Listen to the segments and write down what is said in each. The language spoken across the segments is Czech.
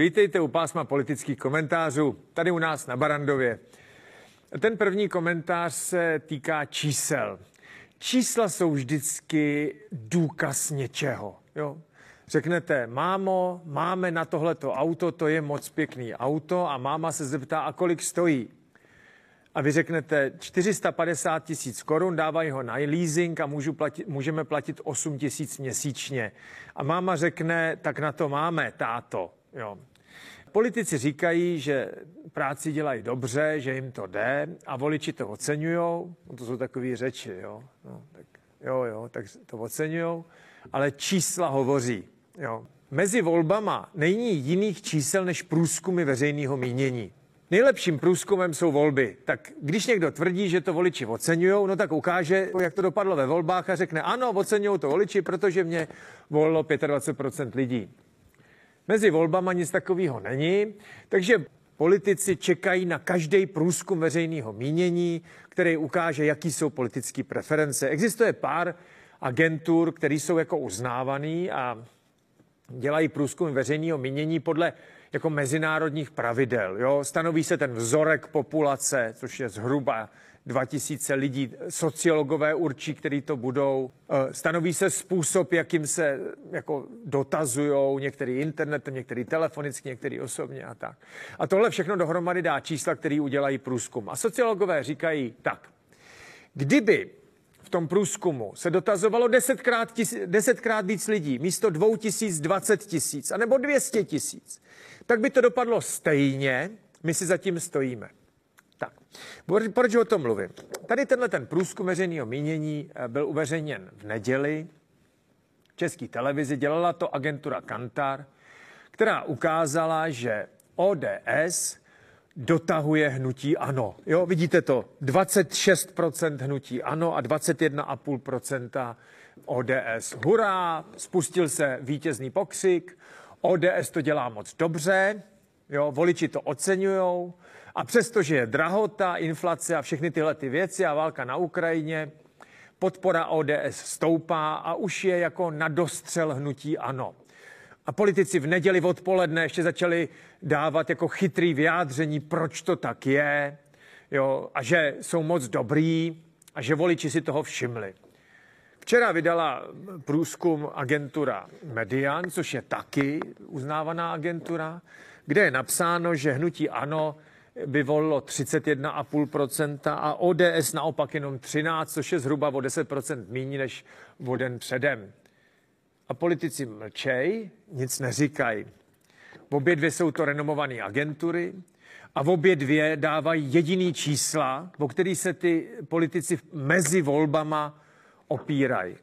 vítejte u pásma politických komentářů, tady u nás na Barandově. Ten první komentář se týká čísel. Čísla jsou vždycky důkaz něčeho. Jo? Řeknete, mámo, máme na tohleto auto, to je moc pěkný auto a máma se zeptá, a kolik stojí? A vy řeknete 450 tisíc korun, dávají ho na leasing a můžu platit, můžeme platit 8 tisíc měsíčně. A máma řekne, tak na to máme, táto. Jo. Politici říkají, že práci dělají dobře, že jim to jde a voliči to oceňují. No to jsou takové řeči, jo. No, tak, jo, jo, tak to oceňují, ale čísla hovoří. Jo. Mezi volbama není jiných čísel než průzkumy veřejného mínění. Nejlepším průzkumem jsou volby. Tak když někdo tvrdí, že to voliči oceňují, no tak ukáže, jak to dopadlo ve volbách a řekne, ano, oceňují to voliči, protože mě volilo 25% lidí. Mezi volbama nic takového není, takže politici čekají na každý průzkum veřejného mínění, který ukáže, jaký jsou politické preference. Existuje pár agentur, které jsou jako uznávaný a dělají průzkum veřejného mínění podle jako mezinárodních pravidel. Jo? Stanoví se ten vzorek populace, což je zhruba 2000 lidí, sociologové určí, který to budou. Eh, stanoví se způsob, jakým se jako dotazují některý internet, některý telefonicky, některý osobně a tak. A tohle všechno dohromady dá čísla, který udělají průzkum. A sociologové říkají tak. Kdyby v tom průzkumu se dotazovalo desetkrát, tis, desetkrát víc lidí, místo dvou tisíc, dvacet tisíc, anebo dvěstě tisíc, tak by to dopadlo stejně, my si zatím stojíme. Tak, proč o tom mluvím? Tady tenhle ten průzkum veřejného mínění eh, byl uveřejněn v neděli v české televizi, dělala to agentura Kantar, která ukázala, že ODS dotahuje hnutí ano. Jo, vidíte to, 26% hnutí ano a 21,5% ODS. Hurá, spustil se vítězný pokřik, ODS to dělá moc dobře, jo, voliči to oceňují a přestože je drahota, inflace a všechny tyhle ty věci a válka na Ukrajině, podpora ODS stoupá a už je jako na dostřel hnutí ano. A politici v neděli odpoledne ještě začali dávat jako chytrý vyjádření, proč to tak je, jo, a že jsou moc dobrý a že voliči si toho všimli. Včera vydala průzkum agentura Median, což je taky uznávaná agentura, kde je napsáno, že hnutí ANO by volilo 31,5% a ODS naopak jenom 13%, což je zhruba o 10% méně než o den předem. A politici mlčej, nic neříkají. V obě dvě jsou to renomované agentury a v obě dvě dávají jediný čísla, o který se ty politici mezi volbama opírají.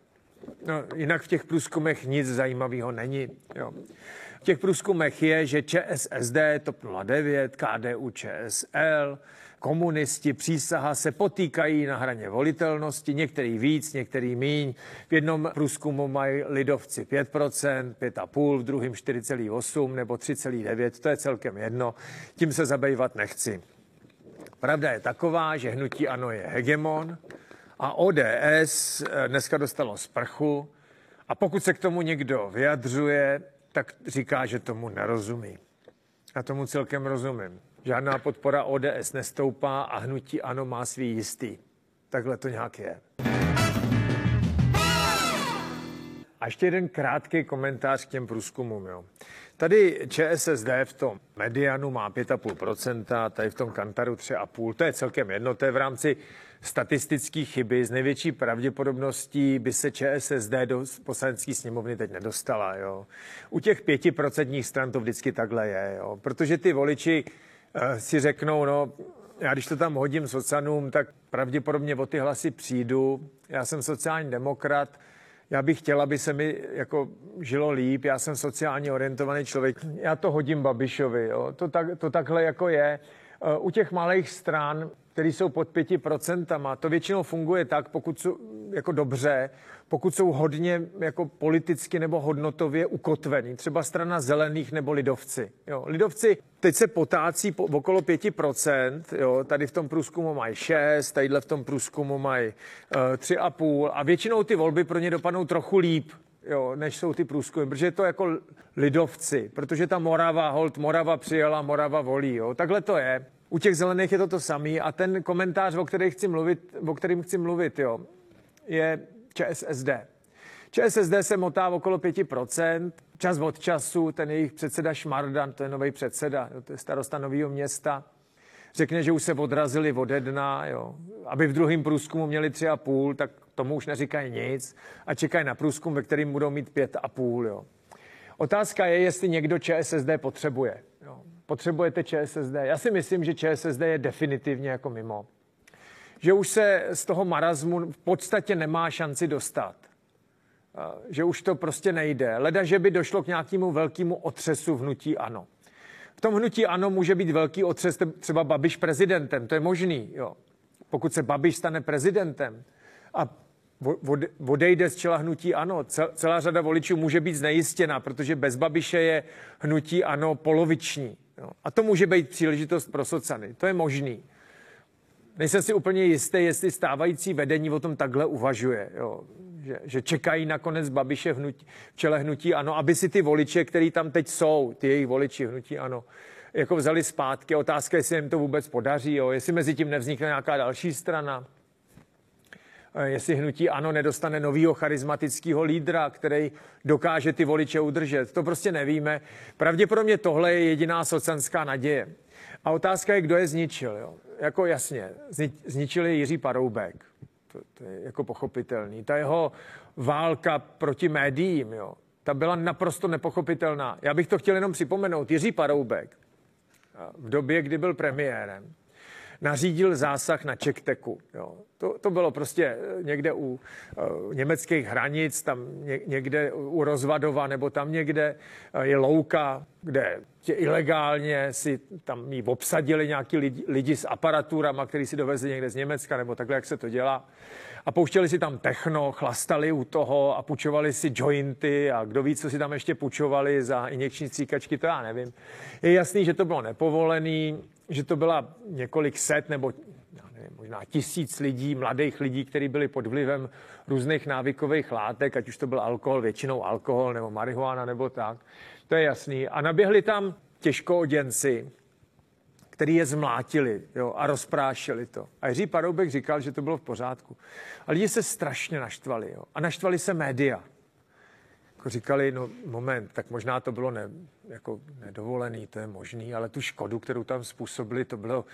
No, jinak v těch průzkumech nic zajímavého není. Jo. V těch průzkumech je, že ČSSD, TOP 09, KDU, ČSL, komunisti, přísaha se potýkají na hraně volitelnosti, některý víc, některý míň. V jednom průzkumu mají lidovci 5%, 5,5%, v druhém 4,8% nebo 3,9%, to je celkem jedno, tím se zabývat nechci. Pravda je taková, že hnutí ANO je hegemon, a ODS eh, dneska dostalo sprchu a pokud se k tomu někdo vyjadřuje, tak říká, že tomu nerozumí. Já tomu celkem rozumím. Žádná podpora ODS nestoupá a hnutí ano má svý jistý. Takhle to nějak je. A ještě jeden krátký komentář k těm průzkumům. Jo. Tady ČSSD v tom medianu má 5,5%, tady v tom Kantaru 3,5%, to je celkem jedno, to je v rámci statistické chyby. Z největší pravděpodobností by se ČSSD do poslanecké sněmovny teď nedostala. Jo. U těch pětiprocentních stran to vždycky takhle je, jo. protože ty voliči uh, si řeknou, no, já když to tam hodím socanům, tak pravděpodobně o ty hlasy přijdu. Já jsem sociální demokrat, já bych chtěla, aby se mi jako žilo líp, já jsem sociálně orientovaný člověk, já to hodím Babišovi, jo. To, tak, to takhle jako je. Eh, u těch malých stran které jsou pod 5%. To většinou funguje tak, pokud jsou jako dobře, pokud jsou hodně jako politicky nebo hodnotově ukotvený. Třeba strana zelených nebo lidovci. Jo, lidovci teď se potácí po, okolo 5%, jo, tady v tom průzkumu mají 6, tadyhle v tom průzkumu mají eh, 3,5 a většinou ty volby pro ně dopadnou trochu líp. jo, než jsou ty průzkumy, protože to jako lidovci, protože ta Morava, hold, Morava přijela, Morava volí, jo. takhle to je. U těch zelených je to to samý a ten komentář, o, který chci mluvit, o kterým chci mluvit, jo, je ČSSD. ČSSD se motá okolo 5%, čas od času, ten jejich předseda Šmardan, to je nový předseda, jo, to je starosta nového města, řekne, že už se odrazili od jedna, jo. aby v druhém průzkumu měli tři a půl, tak tomu už neříkají nic a čekají na průzkum, ve kterým budou mít pět a půl. Jo. Otázka je, jestli někdo ČSSD potřebuje. Jo. Potřebujete ČSSD? Já si myslím, že ČSSD je definitivně jako mimo. Že už se z toho marazmu v podstatě nemá šanci dostat. Že už to prostě nejde. Leda, že by došlo k nějakému velkému otřesu v hnutí ANO. V tom hnutí ano může být velký otřes třeba Babiš prezidentem, to je možný, jo. Pokud se Babiš stane prezidentem a odejde z čela hnutí ano, celá řada voličů může být znejistěna, protože bez Babiše je hnutí ano poloviční. Jo. A to může být příležitost pro socany, to je možný. Nejsem si úplně jistý, jestli stávající vedení o tom takhle uvažuje. Jo že, že čekají nakonec Babiše v, hnutí, v čele hnutí ano, aby si ty voliče, který tam teď jsou, ty jejich voliči hnutí ano, jako vzali zpátky. Otázka, jestli jim to vůbec podaří, jo? jestli mezi tím nevznikne nějaká další strana, eh, jestli hnutí ano nedostane novýho charismatického lídra, který dokáže ty voliče udržet. To prostě nevíme. Pravděpodobně tohle je jediná socanská naděje. A otázka je, kdo je zničil. Jo? Jako jasně, zničili Jiří Paroubek to, to je jako pochopitelný. Ta jeho válka proti médiím, jo, ta byla naprosto nepochopitelná. Já bych to chtěl jenom připomenout. Jiří Paroubek v době, kdy byl premiérem, nařídil zásah na Čekteku. Jo. To, to bylo prostě eh, někde u uh, německých hranic, tam ně, někde u Rozvadova, nebo tam někde uh, je louka, kde tě ilegálně si tam jí obsadili nějaký lidi, lidi s aparaturama, který si dovezli někde z Německa, nebo takhle, jak se to dělá. A pouštěli si tam techno, chlastali u toho a půjčovali si jointy a kdo ví, co si tam ještě půjčovali za injekční cíkačky, to já nevím. Je jasný, že to bylo nepovolený, že to byla několik set nebo nevím, možná tisíc lidí, mladých lidí, kteří byli pod vlivem různých návykových látek, ať už to byl alkohol, většinou alkohol nebo marihuana nebo tak. To je jasný. A naběhli tam těžkooděnci, který je zmlátili jo, a rozprášili to. A Jiří Paroubek říkal, že to bylo v pořádku. A lidi se strašně naštvali. Jo. A naštvali se média jako říkali, no moment, tak možná to bylo ne, jako nedovolený, to je možný, ale tu škodu, kterou tam způsobili, to bylo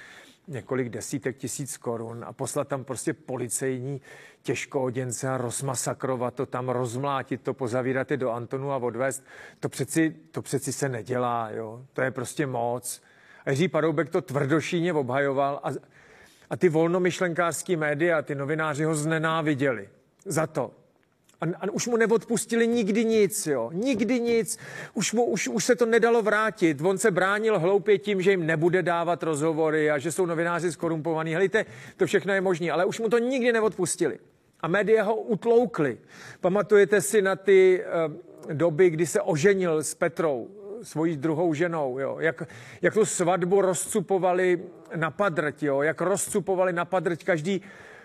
několik desítek tisíc korun a poslat tam prostě policejní těžkooděnce a rozmasakrovat to tam, rozmlátit to, pozavírat je do Antonu a odvést, to přeci, to přeci se nedělá, jo? to je prostě moc. A Jiří Paroubek to tvrdošíně obhajoval a, a ty volnomyšlenkářský média, ty novináři ho znenáviděli za to, a, a už mu neodpustili nikdy nic, jo. Nikdy nic. Už, mu, už, už se to nedalo vrátit. On se bránil hloupě tím, že jim nebude dávat rozhovory a že jsou novináři skorumpovaní. Helejte, to všechno je možné, ale už mu to nikdy neodpustili. A média ho utloukli. Pamatujete si na ty uh, doby, kdy se oženil s Petrou, svojí druhou ženou, jo? Jak, jak tu svatbu rozcupovali na padrť, jo? jak rozcupovali na padrť každý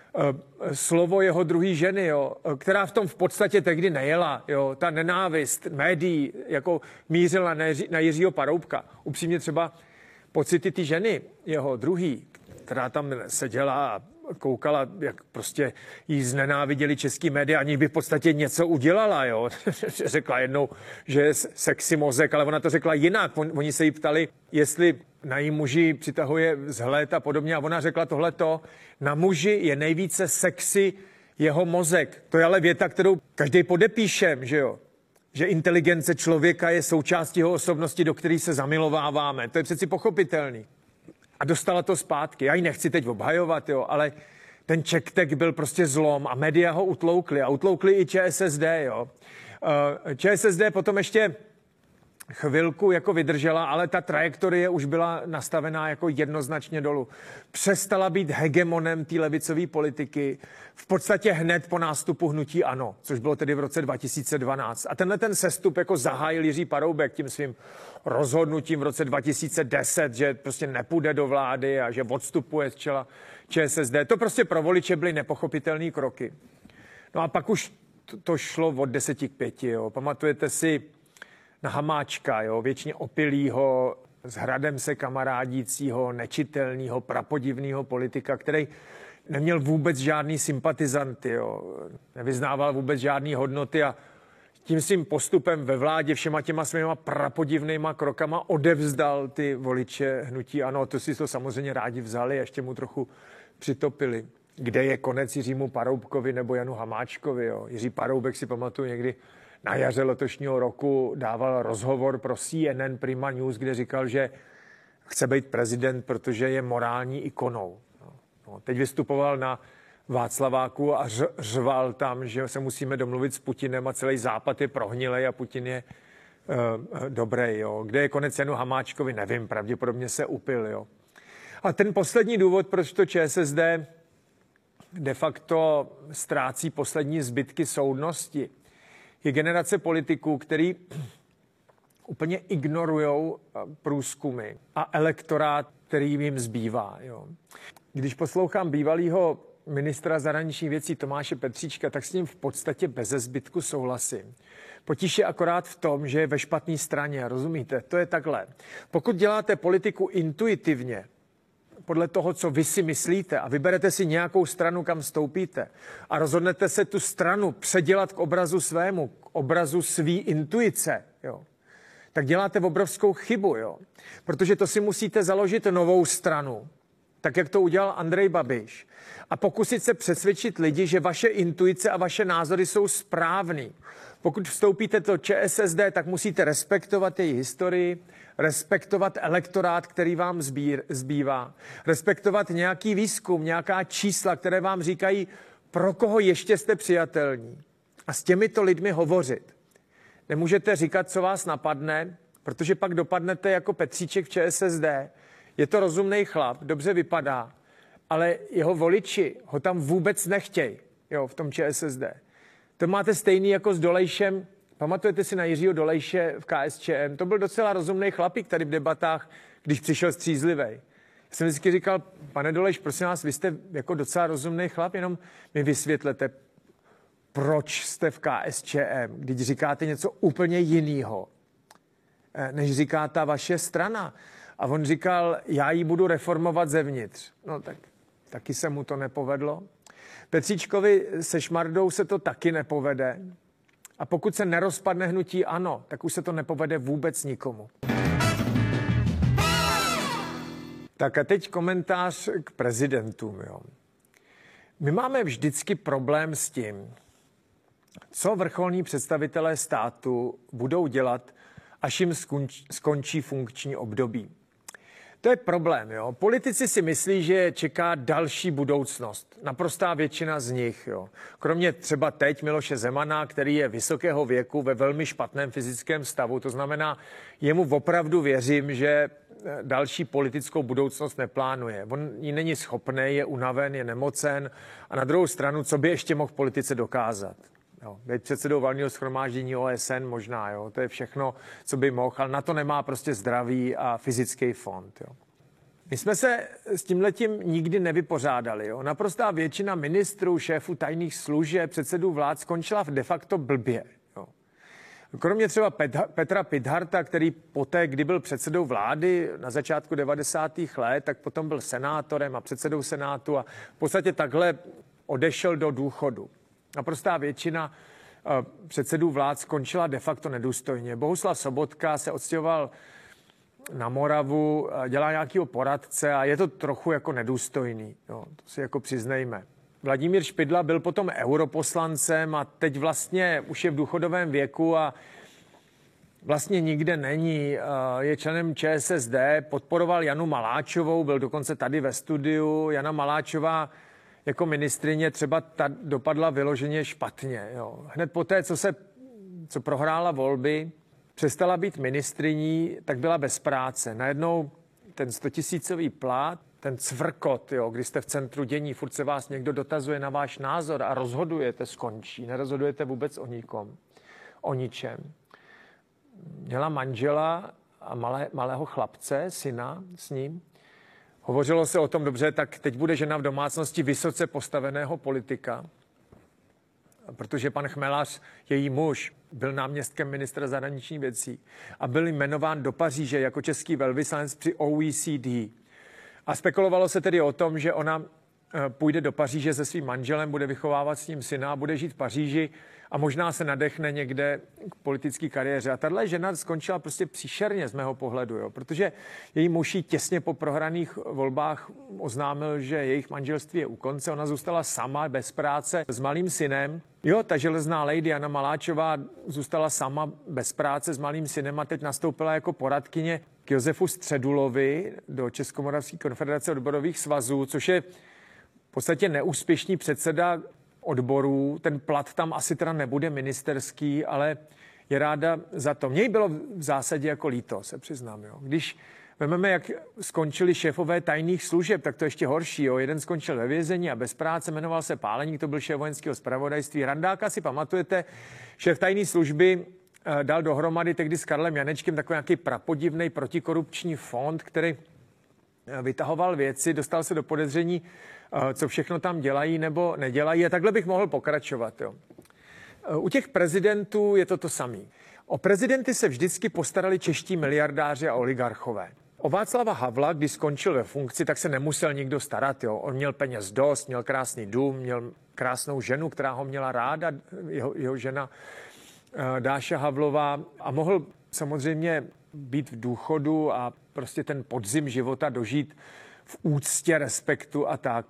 Eh, slovo jeho druhé ženy, jo, která v tom v podstatě tehdy nejela. Jo, ta nenávist médií jako mířila na, Jiří, na Jiřího Paroubka. Upřímně třeba pocity ty ženy, jeho druhý, která tam seděla a koukala, jak prostě jí znenáviděli český média, ani by v podstatě něco udělala, jo. řekla jednou, že je sexy mozek, ale ona to řekla jinak. Oni se jí ptali, jestli na jí muži přitahuje vzhled a podobně a ona řekla tohleto, na muži je nejvíce sexy jeho mozek. To je ale věta, kterou každý podepíšem, že jo? Že inteligence člověka je součástí jeho osobnosti, do které se zamilováváme. To je přeci pochopitelný. A dostala to zpátky. Já ji nechci teď obhajovat, jo, ale ten čektek byl prostě zlom a média ho utloukli a utloukli i ČSSD, jo. Eh, ČSSD potom ještě chvilku jako vydržela, ale ta trajektorie už byla nastavená jako jednoznačně dolů. Přestala být hegemonem té levicové politiky v podstatě hned po nástupu hnutí ANO, což bylo tedy v roce 2012. A tenhle ten sestup jako zahájil Jiří Paroubek tím svým rozhodnutím v roce 2010, že prostě nepůjde do vlády a že odstupuje z čela ČSSD. To prostě pro voliče byly nepochopitelné kroky. No a pak už to, šlo od deseti k pěti. Jo. Pamatujete si na Hamáčka, jo, většině opilýho, s hradem se kamarádícího, nečitelného, prapodivného politika, který neměl vůbec žádný sympatizanty, jo. nevyznával vůbec žádné hodnoty a tím svým postupem ve vládě všema těma svýma prapodivnýma krokama odevzdal ty voliče hnutí. Ano, to si to samozřejmě rádi vzali a ještě mu trochu přitopili. Kde je konec Jiřímu Paroubkovi nebo Janu Hamáčkovi? Jo? Jiří Paroubek si pamatuju někdy na jaře letošního roku dával rozhovor pro CNN Prima News, kde říkal, že chce být prezident, protože je morální ikonou. No, teď vystupoval na Václaváku a řval tam, že se musíme domluvit s Putinem a celý západ je prohnilej a Putin je uh, dobrý. Jo. Kde je konec Janu Hamáčkovi, nevím, pravděpodobně se upil. Jo. A ten poslední důvod, proč to ČSSD de facto ztrácí poslední zbytky soudnosti, je generace politiků, který úplně ignorují eh, průzkumy a elektorát, který jim zbývá. Jo. Když poslouchám bývalého ministra zahraničních věcí Tomáše Petříčka, tak s ním v podstatě bez zbytku souhlasím. Potíž je akorát v tom, že je ve špatné straně, rozumíte? To je takhle. Pokud děláte politiku intuitivně, podle toho, co vy si myslíte a vyberete si nějakou stranu, kam vstoupíte a rozhodnete se tu stranu předělat k obrazu svému, k obrazu svý intuice, jo, tak děláte obrovskou chybu, jo. Protože to si musíte založit novou stranu, tak jak to udělal Andrej Babiš, a pokusit se přesvědčit lidi, že vaše intuice a vaše názory jsou správný. Pokud vstoupíte do ČSSD, tak musíte respektovat její historii, respektovat elektorát, který vám zbír, zbývá, respektovat nějaký výzkum, nějaká čísla, které vám říkají, pro koho ještě jste přijatelní. A s těmito lidmi hovořit. Nemůžete říkat, co vás napadne, protože pak dopadnete jako Petříček v ČSSD. Je to rozumný chlap, dobře vypadá, ale jeho voliči ho tam vůbec nechtějí, jo, v tom ČSSD. To máte stejný jako s Dolejšem. Pamatujete si na Jiřího Dolejše v KSČM? To byl docela rozumný chlapík tady v debatách, když přišel střízlivý. Já jsem vždycky říkal, pane Dolejš, prosím vás, vy jste jako docela rozumný chlap, jenom mi vysvětlete, proč jste v KSČM, když říkáte něco úplně jiného, eh, než říká ta vaše strana. A on říkal, já ji budu reformovat zevnitř. No tak taky se mu to nepovedlo. Petříčkovi se Šmardou se to taky nepovede. A pokud se nerozpadne hnutí ano, tak už se to nepovede vůbec nikomu. Tak a teď komentář k prezidentům. Jo. My máme vždycky problém s tím, co vrcholní představitelé státu budou dělat, až jim skončí funkční období. To je problém. Jo. Politici si myslí, že čeká další budoucnost. Naprostá většina z nich. Jo. Kromě třeba teď Miloše Zemana, který je vysokého věku ve velmi špatném fyzickém stavu. To znamená, jemu opravdu věřím, že eh, další politickou budoucnost neplánuje. On ji není schopný, je unaven, je nemocen a na druhou stranu, co by ještě mohl politice dokázat? Jo, být předsedou valního schromáždění OSN možná, jo, to je všechno, co by mohl, ale na to nemá prostě zdravý a fyzický fond. Jo. My jsme se s tímhletím nikdy nevypořádali. Jo. Naprostá většina ministrů, šéfů tajných služeb, předsedů vlád skončila v de facto blbě. Jo. Kromě třeba Petra Pidharta, který poté, kdy byl předsedou vlády na začátku 90. let, tak potom byl senátorem a předsedou senátu a v podstatě takhle odešel do důchodu naprostá většina eh, předsedů vlád skončila de facto nedůstojně. Bohuslav Sobotka se odstěhoval na Moravu, eh, dělá nějakého poradce a je to trochu jako nedůstojný. Jo, to si jako přiznejme. Vladimír Špidla byl potom europoslancem a teď vlastně už je v důchodovém věku a vlastně nikde není. Eh, je členem ČSSD, podporoval Janu Maláčovou, byl dokonce tady ve studiu. Jana Maláčová jako ministrině třeba ta dopadla vyloženě špatně. Jo. Hned po té, co se co prohrála volby, přestala být ministriní, tak byla bez práce. Najednou ten stotisícový plát, ten cvrkot, jo, kdy jste v centru dění, furt se vás někdo dotazuje na váš názor a rozhodujete, skončí. Nerozhodujete vůbec o nikom, o ničem. Měla manžela a malé, malého chlapce, syna s ním. Hovořilo se o tom dobře, tak teď bude žena v domácnosti vysoce postaveného politika. protože pan Chmelař, její muž, byl náměstkem ministra zahraničních věcí a byl jmenován do Paříže jako český velvyslanec při OECD. A spekulovalo se tedy o tom, že ona eh, půjde do Paříže se svým manželem, bude vychovávat s ním syna a bude žít v Paříži a možná se nadechne někde k politické kariéře. A tahle žena skončila prostě příšerně z mého pohledu, jo, protože její muž těsně po prohraných volbách oznámil, že jejich manželství je u konce. Ona zůstala sama, bez práce, s malým synem. Jo, ta železná lady Jana Maláčová zůstala sama bez práce s malým synem a teď nastoupila jako poradkyně k Josefu Středulovi do Českomoravské konfederace odborových svazů, což je v podstatě neúspěšný předseda odborů. Ten plat tam asi teda nebude ministerský, ale je ráda za to. Mně bylo v zásadě jako líto, se přiznám. Jo. Když Vememe, jak skončili šéfové tajných služeb, tak to ještě horší. Jo. Jeden skončil ve vězení a bez práce, jmenoval se Páleník, to byl šéf vojenského zpravodajství. Randáka si pamatujete, šéf tajné služby eh, dal dohromady tehdy s Karlem Janečkem takový nějaký prapodivný protikorupční fond, který vytahoval věci, dostal se do podezření co všechno tam dělají nebo nedělají. A takhle bych mohl pokračovat. Jo. U těch prezidentů je to to samé. O prezidenty se vždycky postarali čeští miliardáři a oligarchové. O Václava Havla, když skončil ve funkci, tak se nemusel nikdo starat. Jo. On měl peněz dost, měl krásný dům, měl krásnou ženu, která ho měla ráda, jeho, jeho žena eh, Dáša Havlová a mohl samozřejmě být v důchodu a prostě ten podzim života dožít v úctě, respektu a tak.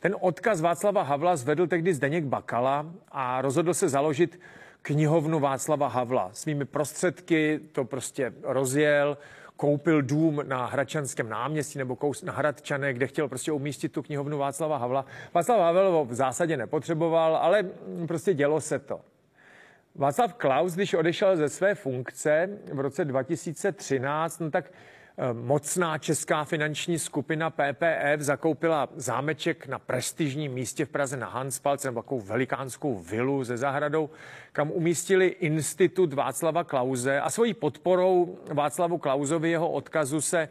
Ten odkaz Václava Havla zvedl tehdy Zdeněk Bakala a rozhodl se založit knihovnu Václava Havla. Svými prostředky to prostě rozjel, koupil dům na Hradčanském náměstí nebo kous na Hradčané, kde chtěl prostě umístit tu knihovnu Václava Havla. Václav Havel ho v zásadě nepotřeboval, ale prostě dělo se to. Václav Klaus, když odešel ze své funkce v roce 2013, no tak mocná česká finanční skupina PPF zakoupila zámeček na prestižním místě v Praze na Hanspalce, nebo takovou velikánskou vilu se zahradou, kam umístili institut Václava Klauze a svojí podporou Václavu Klauzovi jeho odkazu se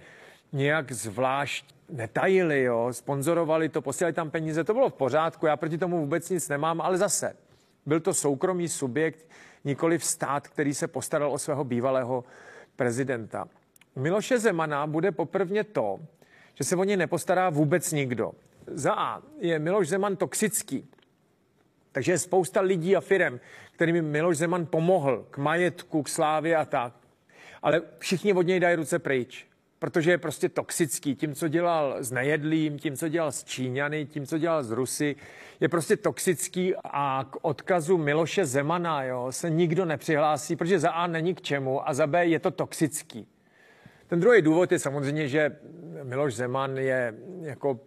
nějak zvlášť netajili, jo, sponzorovali to, posílali tam peníze, to bylo v pořádku, já proti tomu vůbec nic nemám, ale zase byl to soukromý subjekt, nikoli stát, který se postaral o svého bývalého prezidenta. Miloše Zemana bude poprvně to, že se o ně nepostará vůbec nikdo. Za A je Miloš Zeman toxický, takže je spousta lidí a firem, kterým Miloš Zeman pomohl k majetku, k slávě a tak. Ale všichni od něj dají ruce pryč, protože je prostě toxický. Tím, co dělal s nejedlým, tím, co dělal s Číňany, tím, co dělal s Rusy, je prostě toxický a k odkazu Miloše Zemana jo, se nikdo nepřihlásí, protože za A není k čemu a za B je to toxický. Ten druhý důvod je samozřejmě, že Miloš Zeman je jako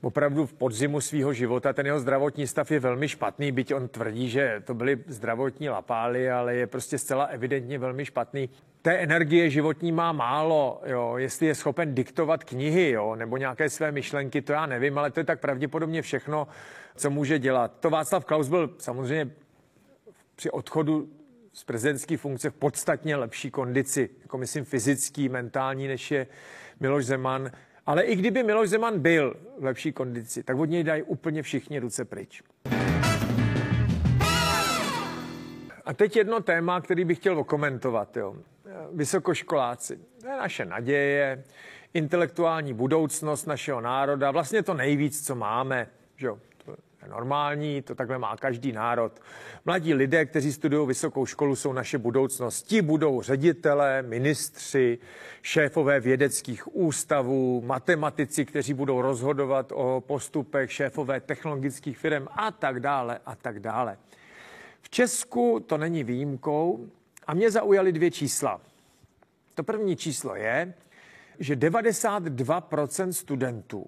opravdu v podzimu svého života. Ten jeho zdravotní stav je velmi špatný, byť on tvrdí, že to byly zdravotní lapály, ale je prostě zcela evidentně velmi špatný. Té energie životní má málo, jo. jestli je schopen diktovat knihy jo, nebo nějaké své myšlenky, to já nevím, ale to je tak pravděpodobně všechno, co může dělat. To Václav Klaus byl samozřejmě při odchodu z prezidentské funkce v podstatně lepší kondici, jako myslím fyzický, mentální, než je Miloš Zeman. Ale i kdyby Miloš Zeman byl v lepší kondici, tak od něj dají úplně všichni ruce pryč. A teď jedno téma, který bych chtěl okomentovat. Jo. Vysokoškoláci. To je naše naděje, intelektuální budoucnost našeho národa, vlastně to nejvíc, co máme. Že jo je normální, to takhle má každý národ. Mladí lidé, kteří studují vysokou školu, jsou naše budoucnost. Ti budou ředitelé, ministři, šéfové vědeckých ústavů, matematici, kteří budou rozhodovat o postupech, šéfové technologických firm a tak dále a tak dále. V Česku to není výjimkou a mě zaujaly dvě čísla. To první číslo je, že 92% studentů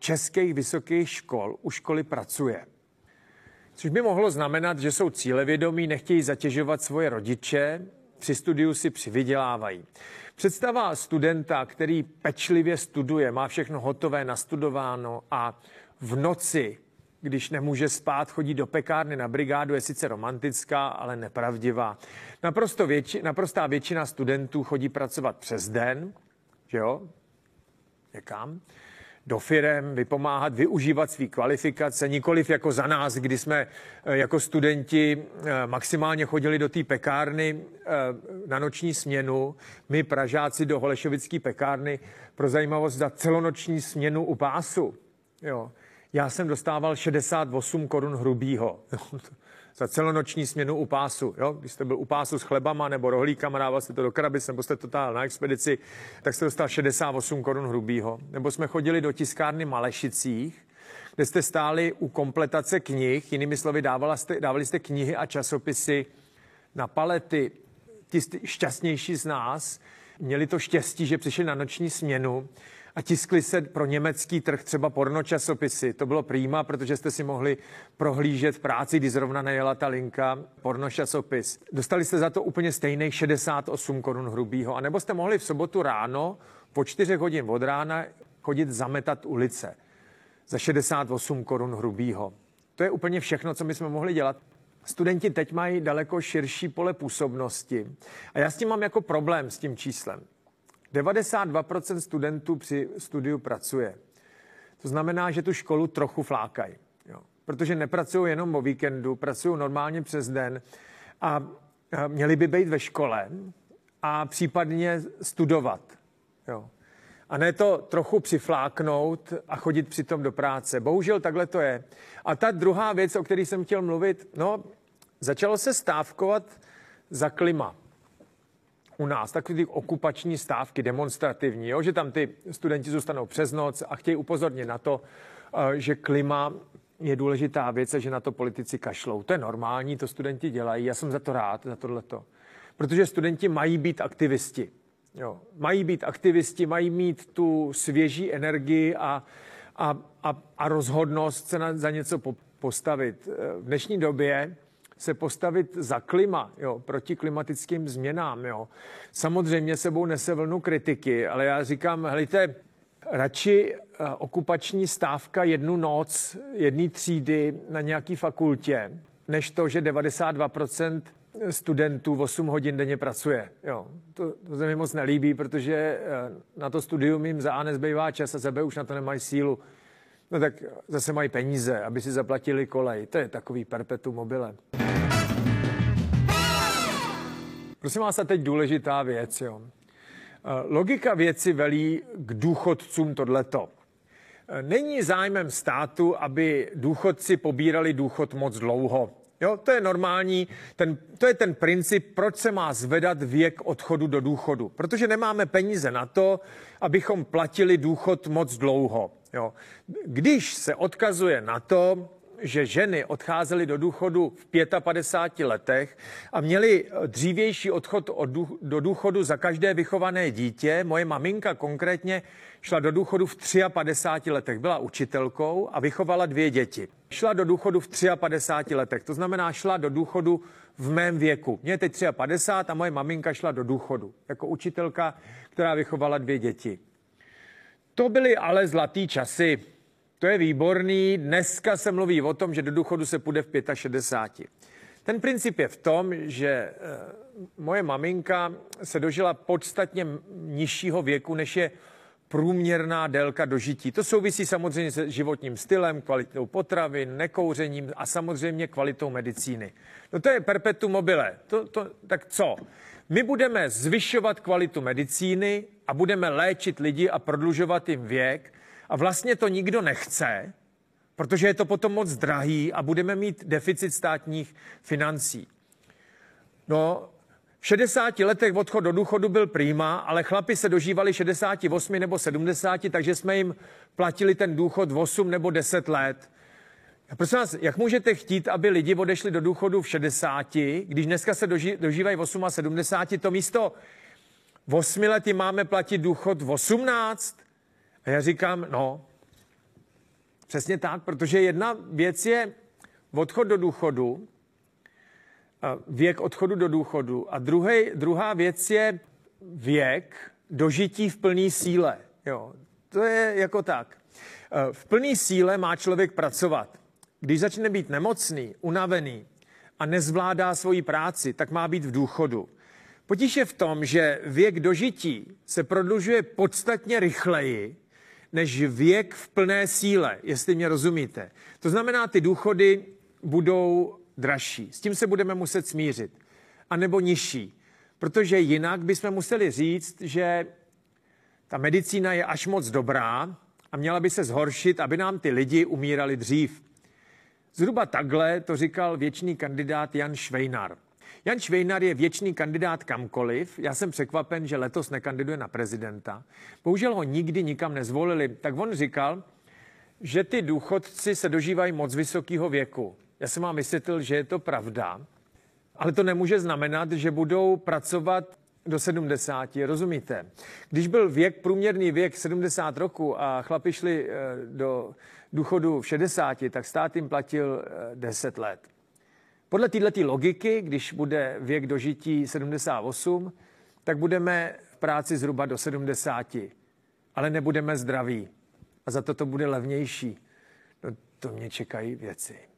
českých vysokých škol u školy pracuje. Což by mohlo znamenat, že jsou cílevědomí, nechtějí zatěžovat svoje rodiče, při studiu si přivydělávají. Představa studenta, který pečlivě studuje, má všechno hotové, nastudováno a v noci, když nemůže spát, chodí do pekárny na brigádu, je sice romantická, ale nepravdivá. Naprosto větši, naprostá většina studentů chodí pracovat přes den, že jo, někam. Do firem, vypomáhat, využívat svý kvalifikace, nikoliv jako za nás, kdy jsme eh, jako studenti eh, maximálně chodili do té pekárny eh, na noční směnu, my Pražáci do Holešovické pekárny pro zajímavost za celonoční směnu u pásu. Jo. Já jsem dostával 68 korun hrubýho. za celonoční směnu u pásu. Jo? Když jste byl u pásu s chlebama nebo rohlíkama, dával jste to do krabic, nebo jste totál na expedici, tak jste dostal 68 korun hrubýho. Nebo jsme chodili do tiskárny Malešicích, kde jste stáli u kompletace knih, jinými slovy dávali jste, dávali jste knihy a časopisy na palety. Ti šťastnější z nás měli to štěstí, že přišli na noční směnu a tiskli se pro německý trh třeba pornočasopisy. To bylo prýma, protože jste si mohli prohlížet v práci, kdy zrovna nejela ta linka pornočasopis. Dostali jste za to úplně stejných 68 korun hrubýho. A nebo jste mohli v sobotu ráno po 4 hodin od rána chodit zametat ulice za 68 korun hrubýho. To je úplně všechno, co my jsme mohli dělat. Studenti teď mají daleko širší pole působnosti. A já s tím mám jako problém s tím číslem. 92% studentů při studiu pracuje. To znamená, že tu školu trochu flákají. Protože nepracují jenom o víkendu, pracují normálně přes den a měli by být ve škole a případně studovat. Jo. A ne to trochu přifláknout a chodit přitom do práce. Bohužel takhle to je. A ta druhá věc, o které jsem chtěl mluvit, no, začalo se stávkovat za klima u nás, takové ty okupační stávky, demonstrativní, jo, že tam ty studenti zůstanou přes noc a chtějí upozornit na to, eh, že klima je důležitá věc a že na to politici kašlou. To je normální, to studenti dělají. Já jsem za to rád, za tohleto. Protože studenti mají být aktivisti. Jo. Mají být aktivisti, mají mít tu svěží energii a, a, a, a rozhodnost se na, za něco po, postavit. V dnešní době se postavit za klima, jo, proti klimatickým změnám. Jo. Samozřejmě sebou nese vlnu kritiky, ale já říkám, helejte, radši eh, okupační stávka jednu noc, jedné třídy na nějaký fakultě, než to, že 92% studentů 8 hodin denně pracuje. Jo, to, to se mi moc nelíbí, protože eh, na to studium jim za A nezbývá čas a za B už na to nemají sílu. No tak zase mají peníze, aby si zaplatili kolej. To je takový perpetuum mobile. Prosím vás, a teď důležitá věc. Jo. Eh, logika věci velí k důchodcům tohleto. Eh, není zájmem státu, aby důchodci pobírali důchod moc dlouho. Jo, to je normální, ten, to je ten princip, proč se má zvedat věk odchodu do důchodu. Protože nemáme peníze na to, abychom platili důchod moc dlouho. Jo. Když se odkazuje na to, že ženy odcházely do důchodu v 55 letech a měly dřívější odchod do důchodu za každé vychované dítě. Moje maminka konkrétně šla do důchodu v 53 letech. Byla učitelkou a vychovala dvě děti. Šla do důchodu v 53 letech, to znamená šla do důchodu v mém věku. Mě je teď 53 a moje maminka šla do důchodu jako učitelka, která vychovala dvě děti. To byly ale zlatý časy. To je výborný. Dneska se mluví o tom, že do důchodu se půjde v 65. Ten princip je v tom, že eh, moje maminka se dožila podstatně nižšího věku, než je průměrná délka dožití. To souvisí samozřejmě se životním stylem, kvalitou potravin, nekouřením a samozřejmě kvalitou medicíny. No to je perpetuum mobile. To, to, tak co? My budeme zvyšovat kvalitu medicíny a budeme léčit lidi a prodlužovat jim věk, a vlastně to nikdo nechce, protože je to potom moc drahý a budeme mít deficit státních financí. No, v 60 letech odchod do důchodu byl prýma, ale chlapi se dožívali 68 nebo 70, takže jsme jim platili ten důchod v 8 nebo 10 let. A prosím vás, jak můžete chtít, aby lidi odešli do důchodu v 60, když dneska se doží, dožívají v 8 a 70, to místo v 8 lety máme platit důchod v 18? A já říkám, no, přesně tak, protože jedna věc je odchod do důchodu, věk odchodu do důchodu a druhý, druhá věc je věk dožití v plné síle. Jo, to je jako tak. V plné síle má člověk pracovat. Když začne být nemocný, unavený a nezvládá svoji práci, tak má být v důchodu. Potíž je v tom, že věk dožití se prodlužuje podstatně rychleji, než věk v plné síle, jestli mě rozumíte. To znamená, ty důchody budou dražší. S tím se budeme muset smířit. A nebo nižší. Protože jinak bychom museli říct, že ta medicína je až moc dobrá a měla by se zhoršit, aby nám ty lidi umírali dřív. Zhruba takhle to říkal věčný kandidát Jan Švejnar. Jan Švejnar je věčný kandidát kamkoliv. Já jsem překvapen, že letos nekandiduje na prezidenta. Bohužel ho nikdy nikam nezvolili. Tak on říkal, že ty důchodci se dožívají moc vysokého věku. Já jsem vám vysvětlil, že je to pravda, ale to nemůže znamenat, že budou pracovat do 70, rozumíte? Když byl věk, průměrný věk 70 roku a chlapi šli eh, do důchodu v 60, tak stát jim platil 10 eh, let. Podle této logiky, když bude věk dožití 78, tak budeme v práci zhruba do 70, ale nebudeme zdraví. A za to to bude levnější. No, to mě čekají věci.